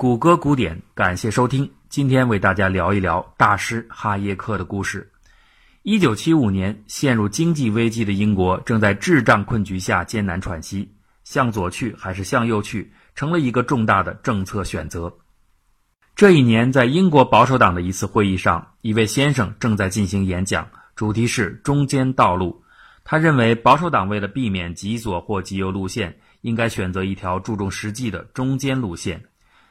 谷歌古典，感谢收听。今天为大家聊一聊大师哈耶克的故事。一九七五年，陷入经济危机的英国正在滞胀困局下艰难喘息，向左去还是向右去，成了一个重大的政策选择。这一年，在英国保守党的一次会议上，一位先生正在进行演讲，主题是中间道路。他认为，保守党为了避免极左或极右路线，应该选择一条注重实际的中间路线。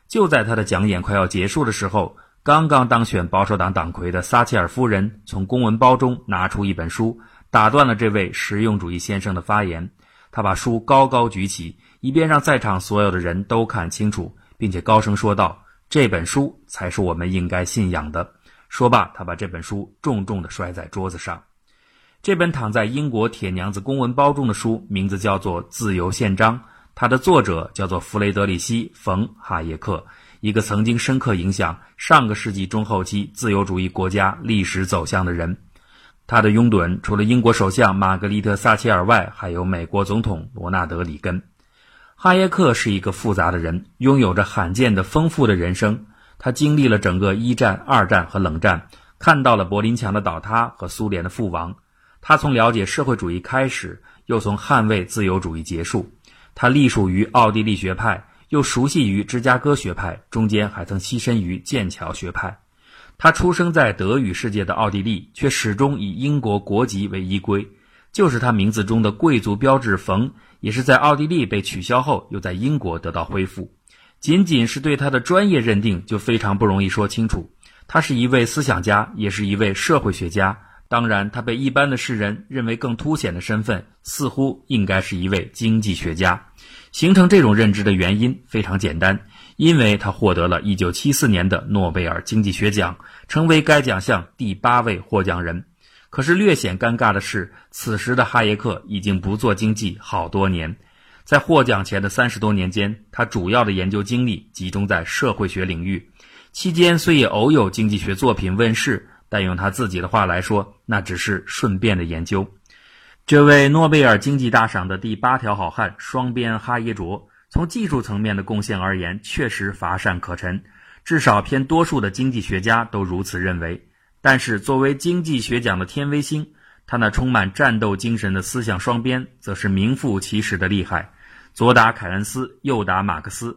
就在他的讲演快要结束的时候，刚刚当选保守党党魁的撒切尔夫人从公文包中拿出一本书，打断了这位实用主义先生的发言。他把书高高举起，以便让在场所有的人都看清楚，并且高声说道。这本书才是我们应该信仰的。说罢，他把这本书重重地摔在桌子上。这本躺在英国铁娘子公文包中的书，名字叫做《自由宪章》，它的作者叫做弗雷德里希·冯·哈耶克，一个曾经深刻影响上个世纪中后期自由主义国家历史走向的人。他的拥趸除了英国首相玛格丽特·撒切尔外，还有美国总统罗纳德·里根。哈耶克是一个复杂的人，拥有着罕见的丰富的人生。他经历了整个一战、二战和冷战，看到了柏林墙的倒塌和苏联的覆亡。他从了解社会主义开始，又从捍卫自由主义结束。他隶属于奥地利学派，又熟悉于芝加哥学派，中间还曾栖身于剑桥学派。他出生在德语世界的奥地利，却始终以英国国籍为依归。就是他名字中的贵族标志“冯”。也是在奥地利被取消后，又在英国得到恢复。仅仅是对他的专业认定就非常不容易说清楚。他是一位思想家，也是一位社会学家。当然，他被一般的世人认为更凸显的身份，似乎应该是一位经济学家。形成这种认知的原因非常简单，因为他获得了一九七四年的诺贝尔经济学奖，成为该奖项第八位获奖人。可是略显尴尬的是，此时的哈耶克已经不做经济好多年。在获奖前的三十多年间，他主要的研究精力集中在社会学领域。期间虽也偶有经济学作品问世，但用他自己的话来说，那只是顺便的研究。这位诺贝尔经济大赏的第八条好汉双边哈耶卓，从技术层面的贡献而言，确实乏善可陈，至少偏多数的经济学家都如此认为。但是，作为经济学奖的天威星，他那充满战斗精神的思想双边，则是名副其实的厉害。左打凯恩斯，右打马克思，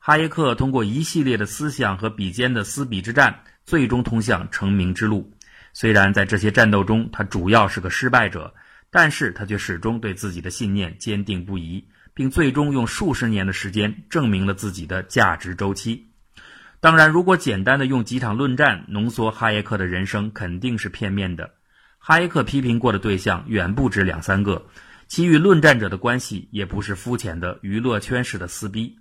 哈耶克通过一系列的思想和笔尖的思笔之战，最终通向成名之路。虽然在这些战斗中，他主要是个失败者，但是他却始终对自己的信念坚定不移，并最终用数十年的时间证明了自己的价值周期。当然，如果简单的用几场论战浓缩哈耶克的人生，肯定是片面的。哈耶克批评过的对象远不止两三个，其与论战者的关系也不是肤浅的娱乐圈式的撕逼。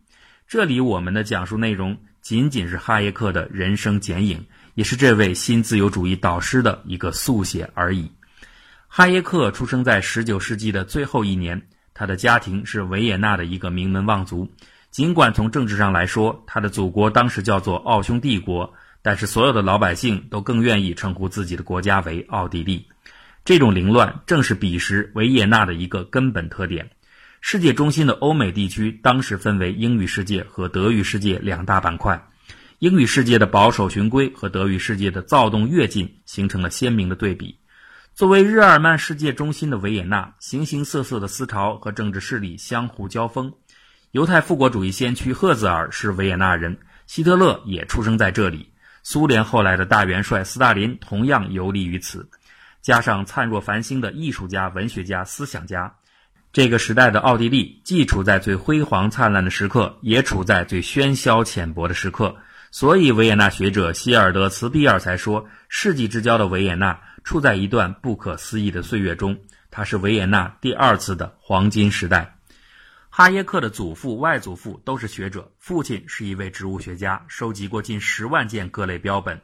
这里我们的讲述内容仅仅是哈耶克的人生剪影，也是这位新自由主义导师的一个速写而已。哈耶克出生在19世纪的最后一年，他的家庭是维也纳的一个名门望族。尽管从政治上来说，他的祖国当时叫做奥匈帝国，但是所有的老百姓都更愿意称呼自己的国家为奥地利。这种凌乱正是彼时维也纳的一个根本特点。世界中心的欧美地区当时分为英语世界和德语世界两大板块，英语世界的保守循规和德语世界的躁动跃进形成了鲜明的对比。作为日耳曼世界中心的维也纳，形形色色的思潮和政治势力相互交锋。犹太复国主义先驱赫兹尔是维也纳人，希特勒也出生在这里。苏联后来的大元帅斯大林同样游历于此。加上灿若繁星的艺术家、文学家、思想家，这个时代的奥地利既处在最辉煌灿烂的时刻，也处在最喧嚣浅薄的时刻。所以，维也纳学者希尔德茨比尔才说：“世纪之交的维也纳处在一段不可思议的岁月中，它是维也纳第二次的黄金时代。”哈耶克的祖父、外祖父都是学者，父亲是一位植物学家，收集过近十万件各类标本。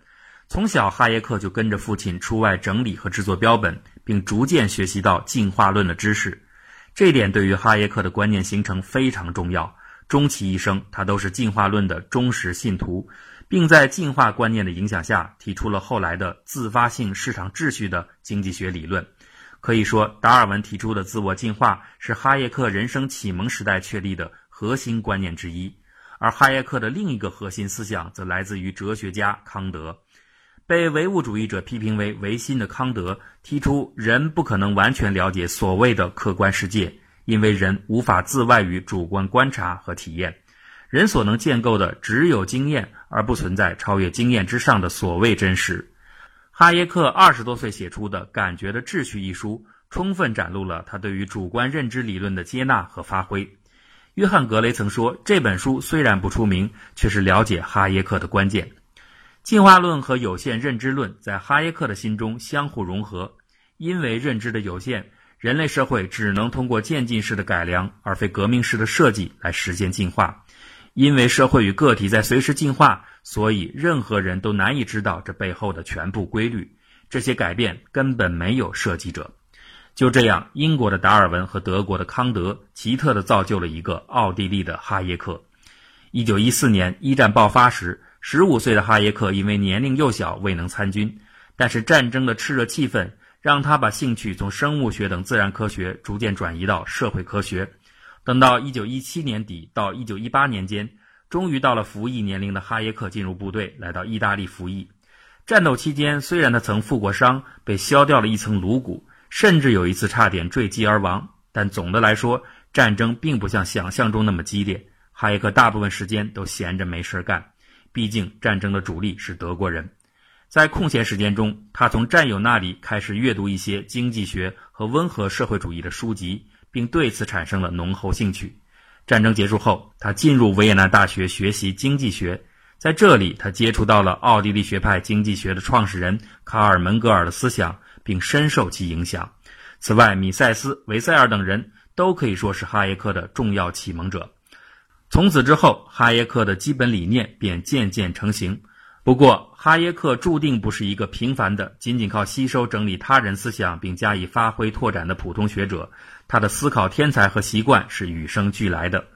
从小，哈耶克就跟着父亲出外整理和制作标本，并逐渐学习到进化论的知识。这点对于哈耶克的观念形成非常重要。终其一生，他都是进化论的忠实信徒，并在进化观念的影响下，提出了后来的自发性市场秩序的经济学理论。可以说，达尔文提出的自我进化是哈耶克人生启蒙时代确立的核心观念之一，而哈耶克的另一个核心思想则来自于哲学家康德。被唯物主义者批评为唯心的康德提出，人不可能完全了解所谓的客观世界，因为人无法自外于主观观察和体验。人所能建构的只有经验，而不存在超越经验之上的所谓真实。哈耶克二十多岁写出的《感觉的秩序》一书，充分展露了他对于主观认知理论的接纳和发挥。约翰·格雷曾说，这本书虽然不出名，却是了解哈耶克的关键。进化论和有限认知论在哈耶克的心中相互融合，因为认知的有限，人类社会只能通过渐进式的改良，而非革命式的设计来实现进化。因为社会与个体在随时进化，所以任何人都难以知道这背后的全部规律。这些改变根本没有设计者。就这样，英国的达尔文和德国的康德奇特地造就了一个奥地利的哈耶克。一九一四年一战爆发时。十五岁的哈耶克因为年龄幼小未能参军，但是战争的炽热气氛让他把兴趣从生物学等自然科学逐渐转移到社会科学。等到一九一七年底到一九一八年间，终于到了服役年龄的哈耶克进入部队，来到意大利服役。战斗期间，虽然他曾负过伤，被削掉了一层颅骨，甚至有一次差点坠机而亡，但总的来说，战争并不像想象中那么激烈。哈耶克大部分时间都闲着没事干。毕竟，战争的主力是德国人。在空闲时间中，他从战友那里开始阅读一些经济学和温和社会主义的书籍，并对此产生了浓厚兴趣。战争结束后，他进入维也纳大学学习经济学，在这里，他接触到了奥地利学派经济学的创始人卡尔·门格尔的思想，并深受其影响。此外，米塞斯、维塞尔等人都可以说是哈耶克的重要启蒙者。从此之后，哈耶克的基本理念便渐渐成型。不过，哈耶克注定不是一个平凡的、仅仅靠吸收整理他人思想并加以发挥拓展的普通学者。他的思考天才和习惯是与生俱来的。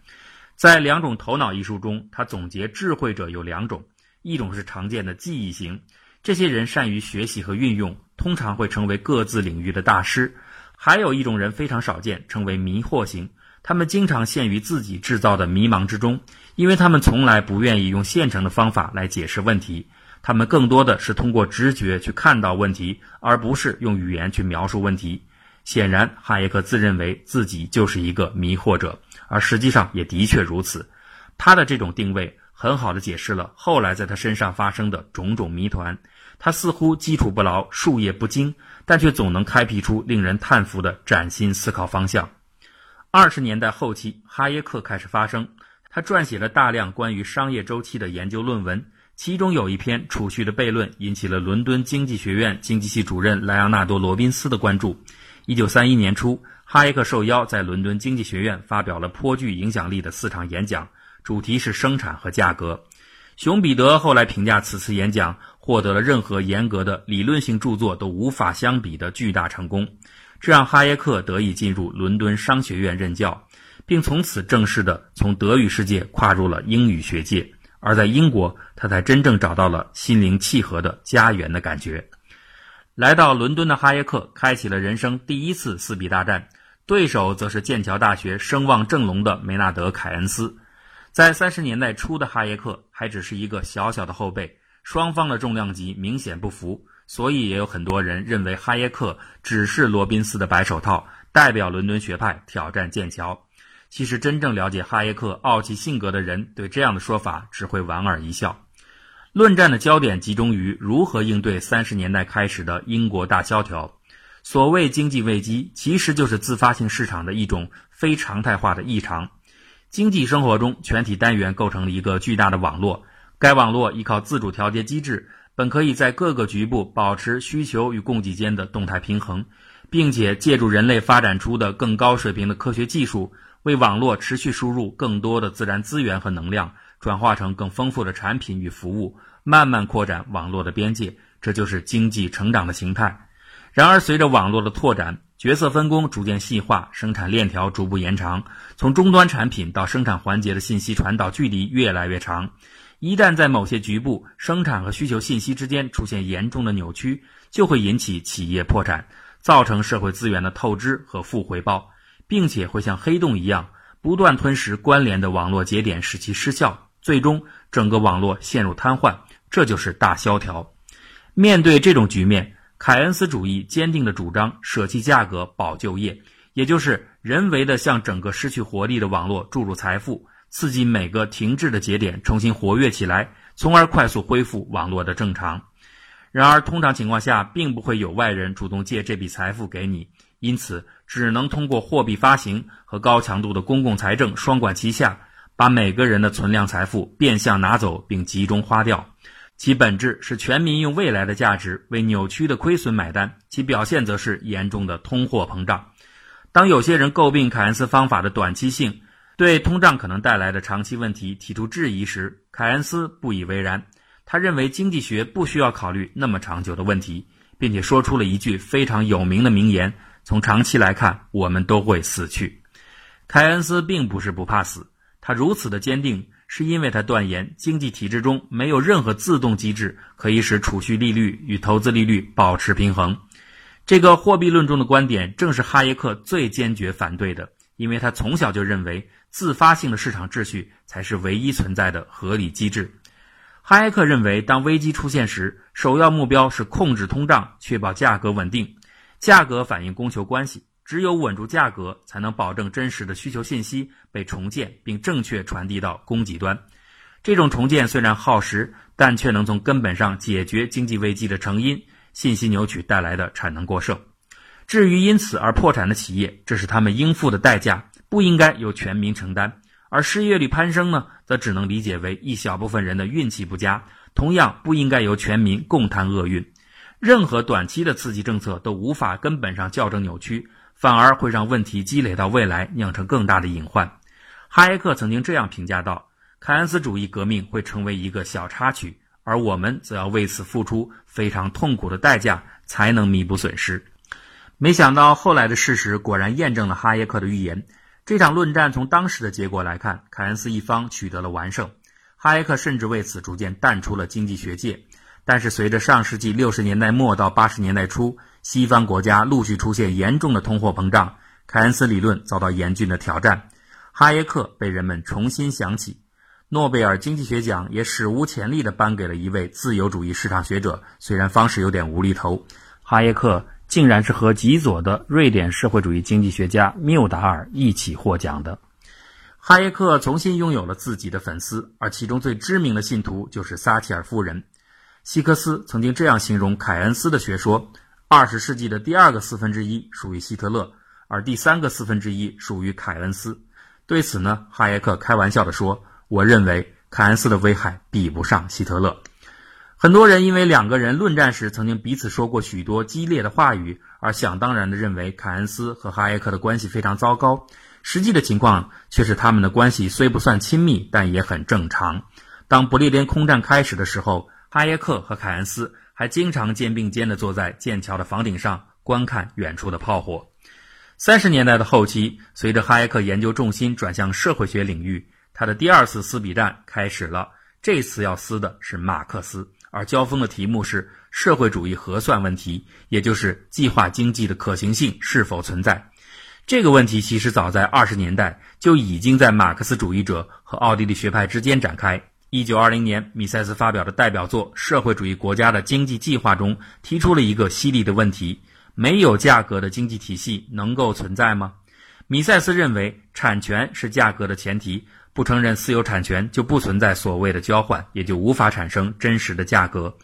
在《两种头脑》一书中，他总结智慧者有两种：一种是常见的记忆型，这些人善于学习和运用，通常会成为各自领域的大师；还有一种人非常少见，称为迷惑型。他们经常陷于自己制造的迷茫之中，因为他们从来不愿意用现成的方法来解释问题。他们更多的是通过直觉去看到问题，而不是用语言去描述问题。显然，哈耶克自认为自己就是一个迷惑者，而实际上也的确如此。他的这种定位很好的解释了后来在他身上发生的种种谜团。他似乎基础不牢、术业不精，但却总能开辟出令人叹服的崭新思考方向。二十年代后期，哈耶克开始发声。他撰写了大量关于商业周期的研究论文，其中有一篇《储蓄的悖论》引起了伦敦经济学院经济系主任莱昂纳多·罗宾斯的关注。一九三一年初，哈耶克受邀在伦敦经济学院发表了颇具影响力的四场演讲，主题是生产和价格。熊彼得后来评价此次演讲获得了任何严格的理论性著作都无法相比的巨大成功。这让哈耶克得以进入伦敦商学院任教，并从此正式的从德语世界跨入了英语学界。而在英国，他才真正找到了心灵契合的家园的感觉。来到伦敦的哈耶克开启了人生第一次四比大战，对手则是剑桥大学声望正隆的梅纳德·凯恩斯。在三十年代初的哈耶克还只是一个小小的后辈，双方的重量级明显不符。所以也有很多人认为哈耶克只是罗宾斯的白手套，代表伦敦学派挑战剑桥。其实真正了解哈耶克傲气性格的人，对这样的说法只会莞尔一笑。论战的焦点集中于如何应对三十年代开始的英国大萧条。所谓经济危机，其实就是自发性市场的一种非常态化的异常。经济生活中，全体单元构成了一个巨大的网络，该网络依靠自主调节机制。本可以在各个局部保持需求与供给间的动态平衡，并且借助人类发展出的更高水平的科学技术，为网络持续输入更多的自然资源和能量，转化成更丰富的产品与服务，慢慢扩展网络的边界。这就是经济成长的形态。然而，随着网络的拓展，角色分工逐渐细化，生产链条逐步延长，从终端产品到生产环节的信息传导距离越来越长。一旦在某些局部生产和需求信息之间出现严重的扭曲，就会引起企业破产，造成社会资源的透支和负回报，并且会像黑洞一样不断吞噬关联的网络节点，使其失效。最终整个网络陷入瘫痪，这就是大萧条。面对这种局面，凯恩斯主义坚定的主张舍弃价格保就业，也就是人为的向整个失去活力的网络注入财富，刺激每个停滞的节点重新活跃起来，从而快速恢复网络的正常。然而，通常情况下，并不会有外人主动借这笔财富给你，因此只能通过货币发行和高强度的公共财政双管齐下，把每个人的存量财富变相拿走并集中花掉。其本质是全民用未来的价值为扭曲的亏损买单，其表现则是严重的通货膨胀。当有些人诟病凯恩斯方法的短期性，对通胀可能带来的长期问题提出质疑时，凯恩斯不以为然。他认为经济学不需要考虑那么长久的问题，并且说出了一句非常有名的名言：“从长期来看，我们都会死去。”凯恩斯并不是不怕死，他如此的坚定。是因为他断言，经济体制中没有任何自动机制可以使储蓄利率与投资利率保持平衡。这个货币论中的观点正是哈耶克最坚决反对的，因为他从小就认为自发性的市场秩序才是唯一存在的合理机制。哈耶克认为，当危机出现时，首要目标是控制通胀，确保价格稳定。价格反映供求关系。只有稳住价格，才能保证真实的需求信息被重建并正确传递到供给端。这种重建虽然耗时，但却能从根本上解决经济危机的成因——信息扭曲带来的产能过剩。至于因此而破产的企业，这是他们应付的代价，不应该由全民承担。而失业率攀升呢，则只能理解为一小部分人的运气不佳，同样不应该由全民共担厄运。任何短期的刺激政策都无法根本上校正扭曲。反而会让问题积累到未来，酿成更大的隐患。哈耶克曾经这样评价道：“凯恩斯主义革命会成为一个小插曲，而我们则要为此付出非常痛苦的代价，才能弥补损失。”没想到后来的事实果然验证了哈耶克的预言。这场论战从当时的结果来看，凯恩斯一方取得了完胜。哈耶克甚至为此逐渐淡出了经济学界。但是，随着上世纪六十年代末到八十年代初，西方国家陆续出现严重的通货膨胀，凯恩斯理论遭到严峻的挑战，哈耶克被人们重新想起，诺贝尔经济学奖也史无前例地颁给了一位自由主义市场学者，虽然方式有点无厘头，哈耶克竟然是和极左的瑞典社会主义经济学家缪达尔一起获奖的。哈耶克重新拥有了自己的粉丝，而其中最知名的信徒就是撒切尔夫人。希克斯曾经这样形容凯恩斯的学说。二十世纪的第二个四分之一属于希特勒，而第三个四分之一属于凯恩斯。对此呢，哈耶克开玩笑地说：“我认为凯恩斯的危害比不上希特勒。”很多人因为两个人论战时曾经彼此说过许多激烈的话语，而想当然地认为凯恩斯和哈耶克的关系非常糟糕。实际的情况却是他们的关系虽不算亲密，但也很正常。当不列颠空战开始的时候，哈耶克和凯恩斯。还经常肩并肩地坐在剑桥的房顶上观看远处的炮火。三十年代的后期，随着哈耶克研究重心转向社会学领域，他的第二次撕笔战开始了。这次要撕的是马克思，而交锋的题目是社会主义核算问题，也就是计划经济的可行性是否存在。这个问题其实早在二十年代就已经在马克思主义者和奥地利学派之间展开。一九二零年，米塞斯发表的代表作《社会主义国家的经济计划》中提出了一个犀利的问题：没有价格的经济体系能够存在吗？米塞斯认为，产权是价格的前提，不承认私有产权，就不存在所谓的交换，也就无法产生真实的价格。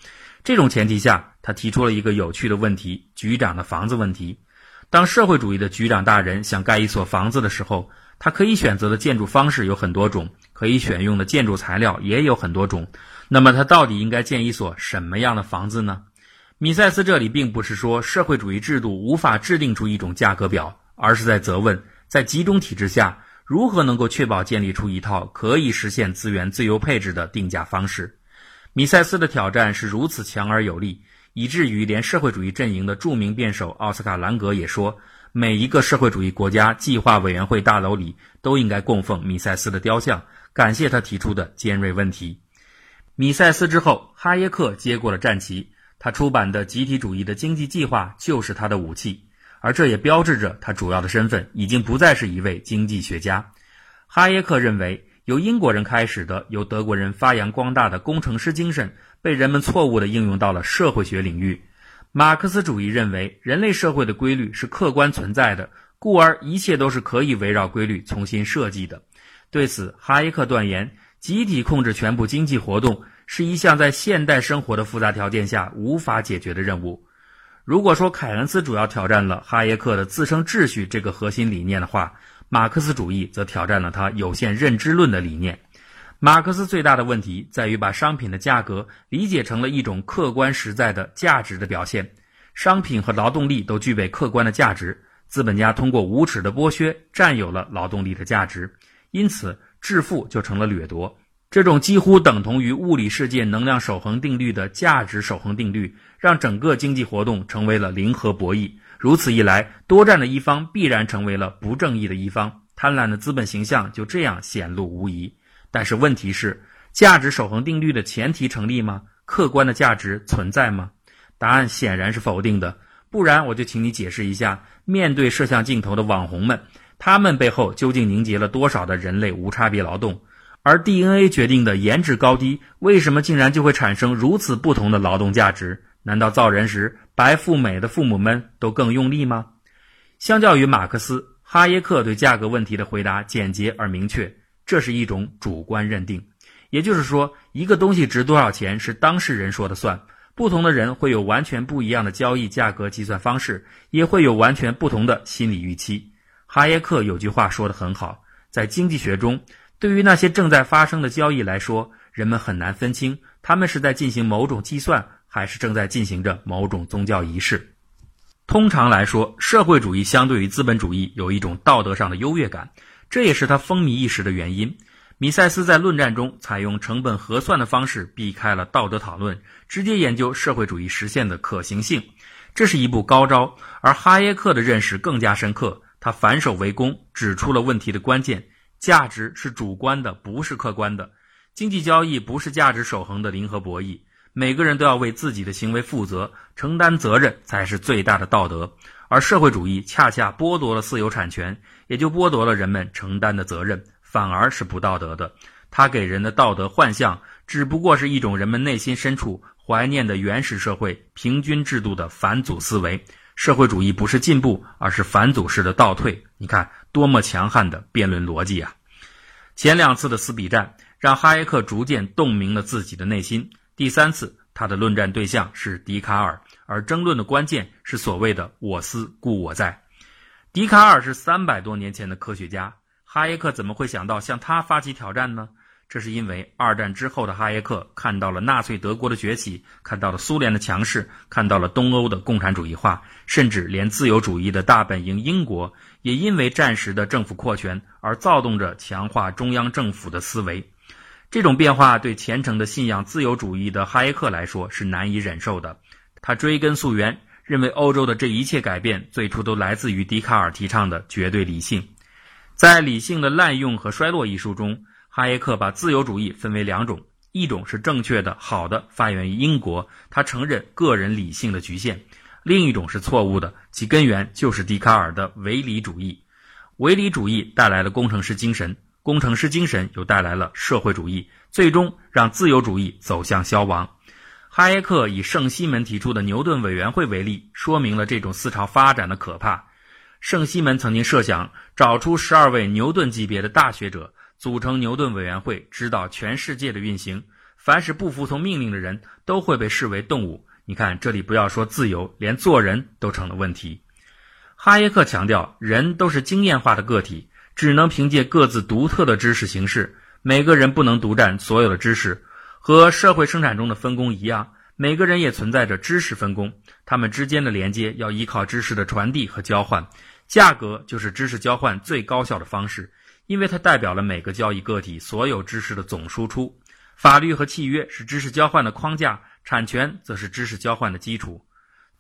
这种前提下，他提出了一个有趣的问题——局长的房子问题。当社会主义的局长大人想盖一所房子的时候，他可以选择的建筑方式有很多种。可以选用的建筑材料也有很多种，那么他到底应该建一所什么样的房子呢？米塞斯这里并不是说社会主义制度无法制定出一种价格表，而是在责问，在集中体制下如何能够确保建立出一套可以实现资源自由配置的定价方式。米塞斯的挑战是如此强而有力，以至于连社会主义阵营的著名辩手奥斯卡兰格也说，每一个社会主义国家计划委员会大楼里都应该供奉米塞斯的雕像。感谢他提出的尖锐问题。米塞斯之后，哈耶克接过了战旗。他出版的集体主义的经济计划就是他的武器，而这也标志着他主要的身份已经不再是一位经济学家。哈耶克认为，由英国人开始的、由德国人发扬光大的工程师精神，被人们错误地应用到了社会学领域。马克思主义认为，人类社会的规律是客观存在的，故而一切都是可以围绕规律重新设计的。对此，哈耶克断言，集体控制全部经济活动是一项在现代生活的复杂条件下无法解决的任务。如果说凯恩斯主要挑战了哈耶克的自生秩序这个核心理念的话，马克思主义则挑战了他有限认知论的理念。马克思最大的问题在于把商品的价格理解成了一种客观实在的价值的表现。商品和劳动力都具备客观的价值，资本家通过无耻的剥削占有了劳动力的价值，因此致富就成了掠夺。这种几乎等同于物理世界能量守恒定律的价值守恒定律，让整个经济活动成为了零和博弈。如此一来，多占的一方必然成为了不正义的一方，贪婪的资本形象就这样显露无遗。但是问题是，价值守恒定律的前提成立吗？客观的价值存在吗？答案显然是否定的。不然，我就请你解释一下：面对摄像镜头的网红们，他们背后究竟凝结了多少的人类无差别劳动？而 DNA 决定的颜值高低，为什么竟然就会产生如此不同的劳动价值？难道造人时白富美的父母们都更用力吗？相较于马克思，哈耶克对价格问题的回答简洁而明确。这是一种主观认定，也就是说，一个东西值多少钱是当事人说的算。不同的人会有完全不一样的交易价格计算方式，也会有完全不同的心理预期。哈耶克有句话说得很好，在经济学中，对于那些正在发生的交易来说，人们很难分清他们是在进行某种计算，还是正在进行着某种宗教仪式。通常来说，社会主义相对于资本主义有一种道德上的优越感。这也是他风靡一时的原因。米塞斯在论战中采用成本核算的方式，避开了道德讨论，直接研究社会主义实现的可行性，这是一步高招。而哈耶克的认识更加深刻，他反手为攻，指出了问题的关键：价值是主观的，不是客观的。经济交易不是价值守恒的零和博弈，每个人都要为自己的行为负责，承担责任才是最大的道德。而社会主义恰恰剥夺了私有产权，也就剥夺了人们承担的责任，反而是不道德的。它给人的道德幻象，只不过是一种人们内心深处怀念的原始社会平均制度的反祖思维。社会主义不是进步，而是反祖式的倒退。你看，多么强悍的辩论逻辑啊！前两次的死笔战，让哈耶克逐渐洞明了自己的内心。第三次，他的论战对象是笛卡尔。而争论的关键是所谓的“我思故我在”。笛卡尔是三百多年前的科学家，哈耶克怎么会想到向他发起挑战呢？这是因为二战之后的哈耶克看到了纳粹德国的崛起，看到了苏联的强势，看到了东欧的共产主义化，甚至连自由主义的大本营英国也因为战时的政府扩权而躁动着强化中央政府的思维。这种变化对虔诚的信仰自由主义的哈耶克来说是难以忍受的。他追根溯源，认为欧洲的这一切改变最初都来自于笛卡尔提倡的绝对理性。在《理性的滥用和衰落》一书中，哈耶克把自由主义分为两种：一种是正确的、好的，发源于英国，他承认个人理性的局限；另一种是错误的，其根源就是笛卡尔的唯理主义。唯理主义带来了工程师精神，工程师精神又带来了社会主义，最终让自由主义走向消亡。哈耶克以圣西门提出的牛顿委员会为例，说明了这种思潮发展的可怕。圣西门曾经设想找出十二位牛顿级别的大学者，组成牛顿委员会，指导全世界的运行。凡是不服从命令的人，都会被视为动物。你看，这里不要说自由，连做人都成了问题。哈耶克强调，人都是经验化的个体，只能凭借各自独特的知识形式，每个人不能独占所有的知识。和社会生产中的分工一样，每个人也存在着知识分工，他们之间的连接要依靠知识的传递和交换。价格就是知识交换最高效的方式，因为它代表了每个交易个体所有知识的总输出。法律和契约是知识交换的框架，产权则是知识交换的基础。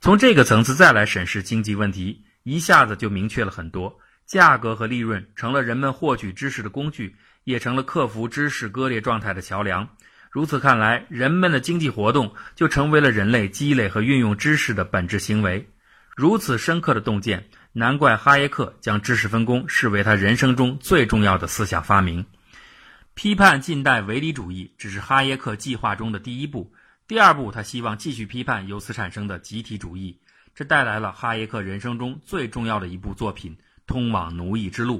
从这个层次再来审视经济问题，一下子就明确了很多：价格和利润成了人们获取知识的工具，也成了克服知识割裂状态的桥梁。如此看来，人们的经济活动就成为了人类积累和运用知识的本质行为。如此深刻的洞见，难怪哈耶克将知识分工视为他人生中最重要的思想发明。批判近代唯理主义只是哈耶克计划中的第一步，第二步他希望继续批判由此产生的集体主义，这带来了哈耶克人生中最重要的一部作品《通往奴役之路》。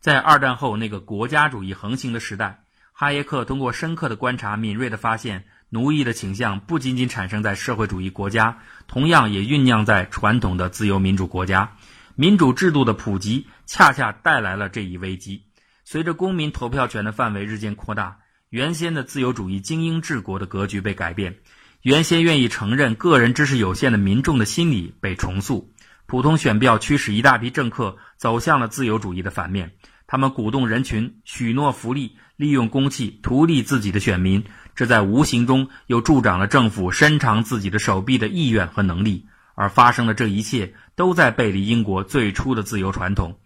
在二战后那个国家主义横行的时代，哈耶克通过深刻的观察，敏锐地发现，奴役的倾向不仅仅产生在社会主义国家，同样也酝酿在传统的自由民主国家。民主制度的普及，恰恰带来了这一危机。随着公民投票权的范围日渐扩大，原先的自由主义精英治国的格局被改变，原先愿意承认个人知识有限的民众的心理被重塑，普通选票驱使一大批政客走向了自由主义的反面，他们鼓动人群许诺福利，利用公器图利自己的选民，这在无形中又助长了政府伸长自己的手臂的意愿和能力，而发生的这一切都在背离英国最初的自由传统。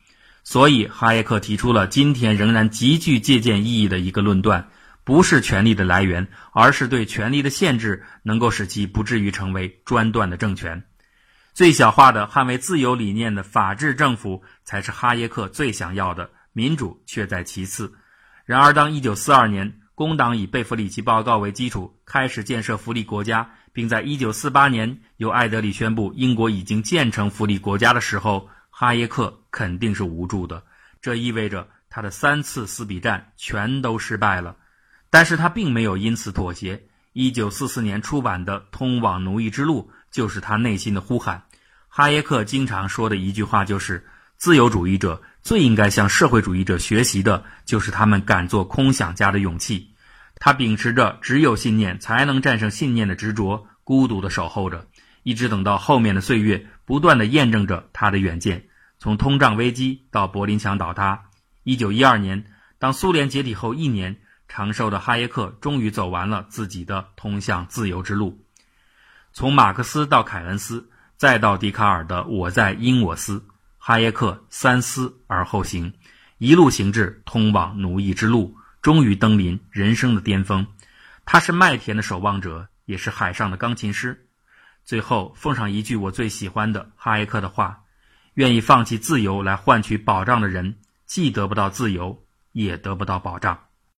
所以，哈耶克提出了今天仍然极具借鉴意义的一个论断：不是权力的来源，而是对权力的限制，能够使其不至于成为专断的政权。最小化的捍卫自由理念的法治政府，才是哈耶克最想要的，民主却在其次。然而，当1942年工党以贝弗里奇报告为基础开始建设福利国家，并在1948年由艾德里宣布英国已经建成福利国家的时候，哈耶克肯定是无助的，这意味着他的三次撕笔战全都失败了。但是他并没有因此妥协。一九四四年出版的《通往奴役之路》就是他内心的呼喊。哈耶克经常说的一句话就是：“自由主义者最应该向社会主义者学习的，就是他们敢做空想家的勇气。”他秉持着只有信念才能战胜信念的执着，孤独地守候着。一直等到后面的岁月，不断的验证着他的远见。从通胀危机到柏林墙倒塌，一九一二年，当苏联解体后一年，长寿的哈耶克终于走完了自己的通向自由之路。从马克思到凯恩斯，再到笛卡尔的“我在因我思”，哈耶克三思而后行，一路行至通往奴役之路，终于登临人生的巅峰。他是麦田的守望者，也是海上的钢琴师。最后奉上一句我最喜欢的哈耶克的话：“愿意放弃自由来换取保障的人，既得不到自由，也得不到保障。”